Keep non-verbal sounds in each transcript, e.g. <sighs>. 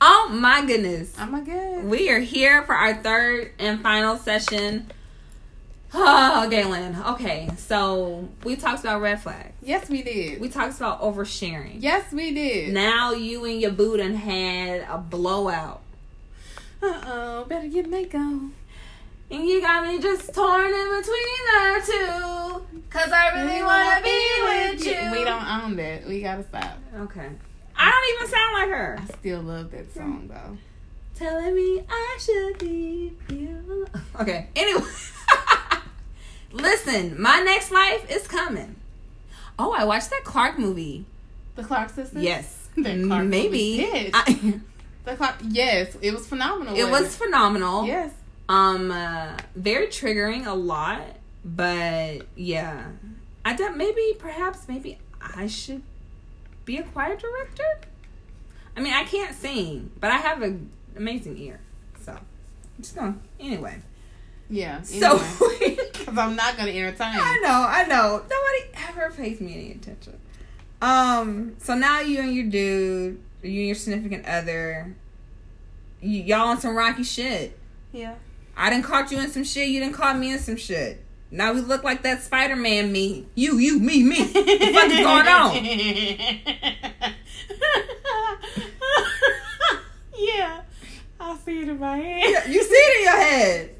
Oh my goodness. Oh my god. We are here for our third and final session. <sighs> Oh, Galynne. Okay, so we talked about red flags. Yes, we did. We talked about oversharing. yes, we did. Now you and your boo done had a blowout. Uh oh, better get makeup. And you got me just torn in between the two. Cause I really wanna be with you. We don't own that. We gotta stop. Okay. I don't even sound like her. I still love that song though. Telling me I should leave you. Okay. Anyway. <laughs> Listen, my next life is coming. Oh, I watched that Clark movie. The Clark sisters. Yes. <laughs> The Clark Maybe. I- <laughs> The Clark. Yes, it was phenomenal. it was phenomenal. Yes. Um, uh, very triggering a lot, but yeah, I don't. Maybe, perhaps, maybe I should be a choir director. I mean, I can't sing, but I have an amazing ear, so I'm just gonna anyway. Yeah. So because <laughs> I'm not gonna entertain. I know, I know. Nobody ever pays me any attention. Um, so now you and your dude, you and your significant other, y- y'all on some rocky shit. Yeah. I didn't caught you in some shit. You didn't caught me in some shit. Now we look like that Spider Man me. You, you, me, me. What the fuck is going on? <laughs> yeah. I see it in my head. You see it in your head.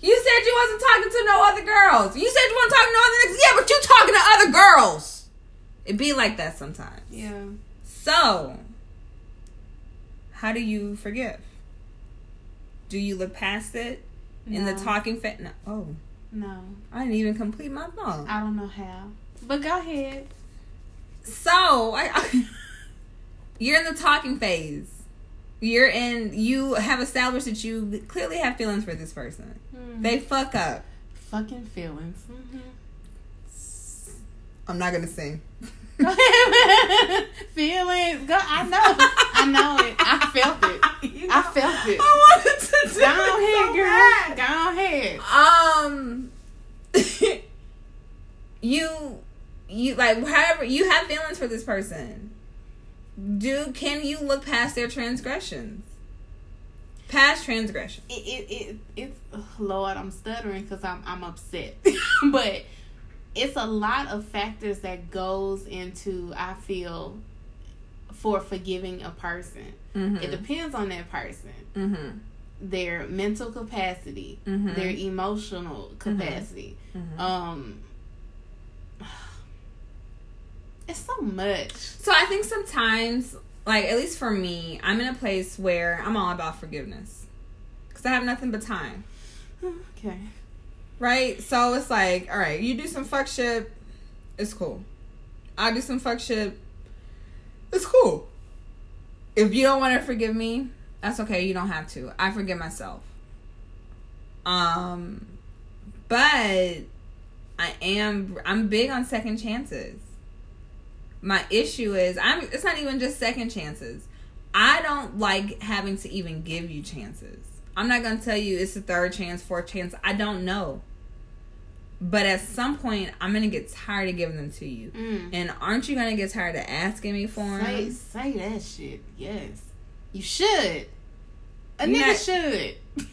You said you wasn't talking to no other girls. You said you wasn't talking to no other niggas. Yeah, but you talking to other girls. It be like that sometimes. Yeah. So, how do you forgive? Do you look past it in the talking fit? No. Oh, No. I didn't even complete my thought. I don't know how. But go ahead. So, I, I <laughs> you're in the talking phase. You're in. You have established that you clearly have feelings for this person. Hmm. They fuck up. fucking feelings. Mm-hmm. I'm not gonna sing. <laughs> feelings. Go. I know <laughs> it. I felt it. I felt it. I wanted to do Go it ahead, so girl. bad. Go ahead. Um, you, you like however you have feelings for this person. Do can you look past their transgressions? Past transgression. It, it, it it's ugh, Lord, I'm stuttering because I'm I'm upset, <laughs> but it's a lot of factors that goes into I feel for forgiving a person. Mm-hmm. It depends on that person, mm-hmm. their mental capacity, Mhm. their emotional capacity. Mhm. Um, it's so much. So I think sometimes, like at least for me, I'm in a place where I'm all about forgiveness because I have nothing but time. Okay. Right? So it's like, all right, you do some fuck shit, it's cool. I do some fuck shit, it's cool. If you don't want to forgive me, that's okay. You don't have to. I forgive myself. Um, but I am I'm big on second chances. My issue is I'm it's not even just second chances. I don't like having to even give you chances. I'm not gonna tell you it's a third chance, fourth chance. I don't know. But at some point, I'm gonna get tired of giving them to you. Mm. And aren't you gonna get tired of asking me for them? Say, say that shit. Yes. You should. A You nigga not- should. <laughs>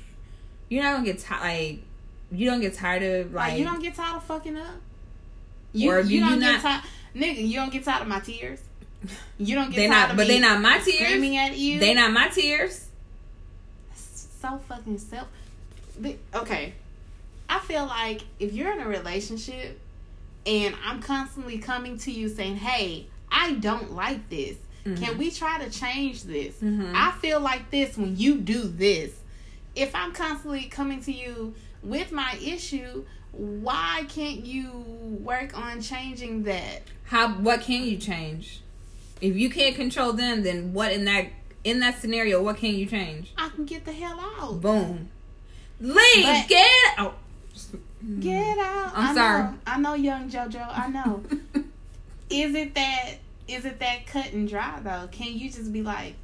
You're not gonna get tired. Like you don't get tired of like. Like, you don't get tired of fucking up? You, Or do you don't you get not- tired. Nigga, you don't get tired of my tears? You don't get they tired not, of but me they not my tears. screaming at you? They not my tears. so fucking self. Okay, I feel like if you're in a relationship and I'm constantly coming to you saying, "Hey, I don't like this. Can we try to change this? Mhm. I feel like this when you do this." If I'm constantly coming to you with my issue, why can't you work on changing that? How? What can you change? If you can't control them, then what in that in that scenario? What can you change? I can get the hell out. Boom. Leave. But- get out. Get out. I'm I sorry. Know. I know, young JoJo. I know. <laughs> is it that? Is it that cut and dry though? Can you just be like,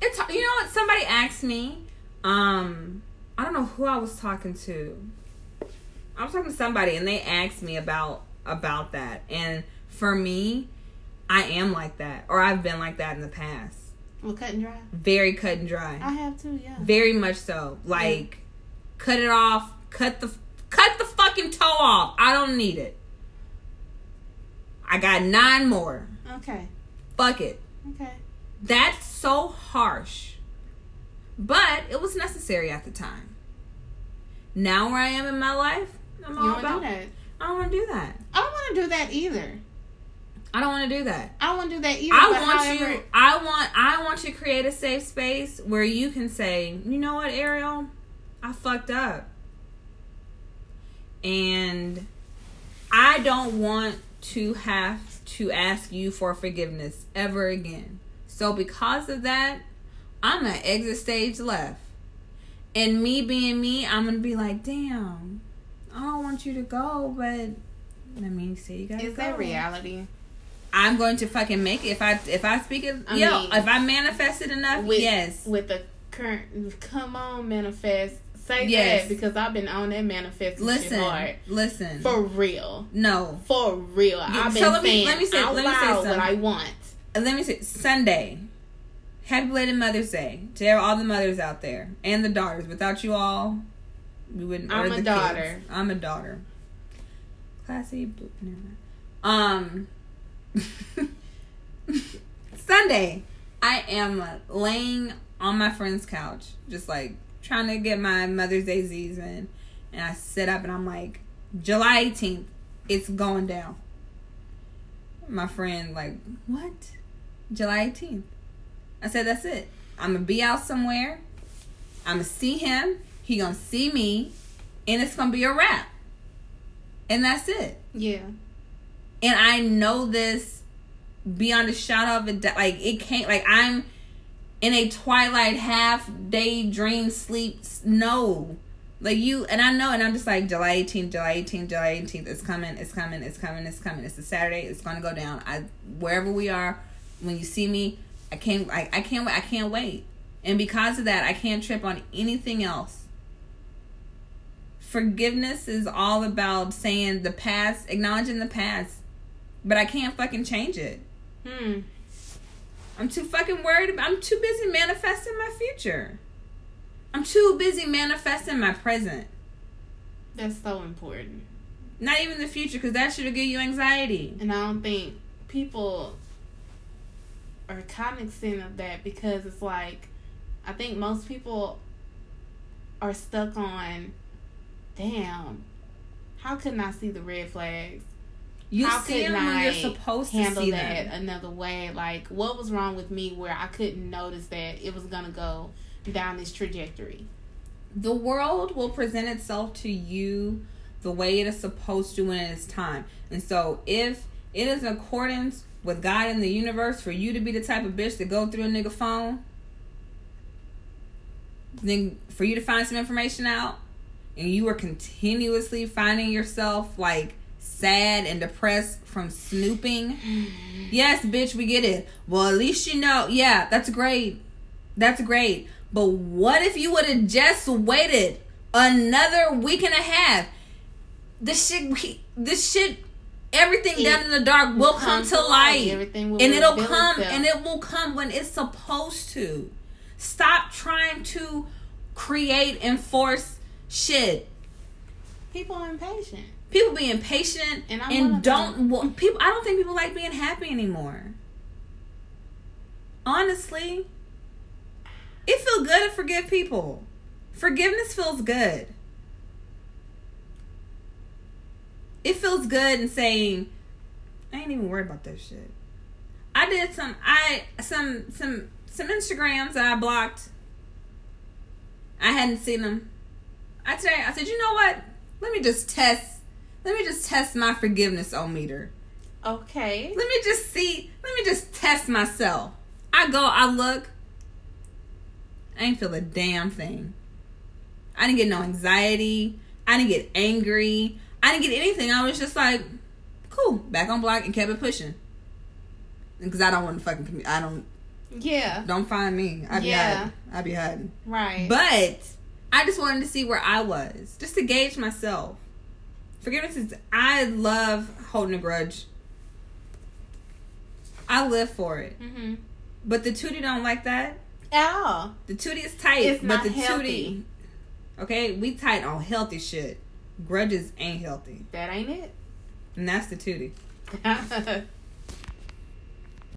It's you know what somebody asked me. Um, I don't know who I was talking to. I was talking to somebody, and they asked me about about that. And for me, I am like that, or I've been like that in the past. Well, cut and dry. Very cut and dry. I have too. Yeah. Very much so. Like, cut it off. Cut the cut the fucking toe off. I don't need it. I got nine more. Okay. Fuck it. Okay. That's so harsh. But it was necessary at the time. Now where I am in my life, I'm You all about do that. I don't want to do that. I don't want to do that either. I don't want to do that. I don't want to do that either. I want however, you I want I want you to create a safe space where you can say, "You know what, Ariel? I fucked up." And I don't want to have to ask you for forgiveness ever again. So because of that, I'm gonna exit stage left. And me being me, I'm gonna be like, damn, I don't want you to go, but I mean, you say you gotta Is go. that reality? I'm going to fucking make it if I if I speak it. I yo, mean, if I manifest it enough, With, yes. With the current, come on, manifest. Say Yes. that because I've been on that manifest Listen, hard. listen. For real. no, For real. I've been so let me- saying let me say- out let me say what. I want. let me say Sunday. Happy belated Mother's Day to all the mothers out there and the daughters. Without you all, we wouldn't. I'm the a kids. daughter. I'm a daughter. Classy, but never mind. Um, <laughs> Sunday, I am laying on my friend's couch, just like trying to get my Mother's Day Z's in, and I sit up and I'm like, July 18th, it's going down. My friend like, what? July 18th. I said, that's it. I'm gonna be out somewhere. I'm gonna see him. He gonna see me, and it's gonna be a wrap. And that's it. Yeah. And I know this beyond a shadow of a doubt. Like it can't. Like I'm in a twilight half day dream sleep. No, like you and I know, and I'm just like July 18th, July 18th, July 18th. It's coming. It's coming. It's coming. It's coming. It's a Saturday. It's gonna go down. I wherever we are, when you see me, I can't. I, I can't wait. I can't wait. And because of that, I can't trip on anything else forgiveness is all about saying the past, acknowledging the past, but I can't fucking change it. Hmm. I'm too fucking worried. About, I'm too busy manifesting my future. I'm too busy manifesting my present. That's so important. Not even the future, because that should give you anxiety. And I don't think people are cognizant of that because it's like I think most people are stuck on damn, how couldn't I see the red flags? You how see them when you're supposed to handle see that them. another way? Like what was wrong with me where I couldn't notice that it was gonna go down this trajectory? The world will present itself to you the way it is supposed to when it is time. And so if it is in accordance with God and the universe for you to be the type of bitch to go through a nigga phone, then for you to find some information out and you are continuously finding yourself like sad and depressed from snooping. <sighs> Yes, bitch, we get it. Well, at least you know. Yeah, that's great. That's great. But what if you would have just waited another week and a half? This shit, this shit, everything It down in the dark will come, to light. Everything will and it'll come itself. and it will come when it's supposed to. Stop trying to create and force shit. people are impatient. People be impatient And and, don't want people. I don't think people like being happy anymore. Honestly, it feels good to forgive people. Forgiveness feels good. It feels good in saying, I ain't even worried about that shit. I did some I some some some Instagrams that I blocked. I hadn't seen them. I today I said, you know what? Let me just test. Let me just test my forgiveness o meter. Okay. Let me just see. Let me just test myself. I go. I look. I ain't feel a damn thing. I didn't get no anxiety. I didn't get angry. I didn't get anything. I was just like, cool, back on block and kept it pushing. Because I don't want to fucking. I don't. Yeah. Don't find me. I be Yeah. hiding. I be hiding. Right. But I just wanted to see where I was, just to gauge myself. Forgiveness is. I love holding a grudge. I live for it. hmm But the tootie don't like that. At all. The tootie is tight, It's but the healthy. tootie. Okay, we tight on healthy shit. Grudges ain't healthy, That ain't it. and that's the tootie. <laughs>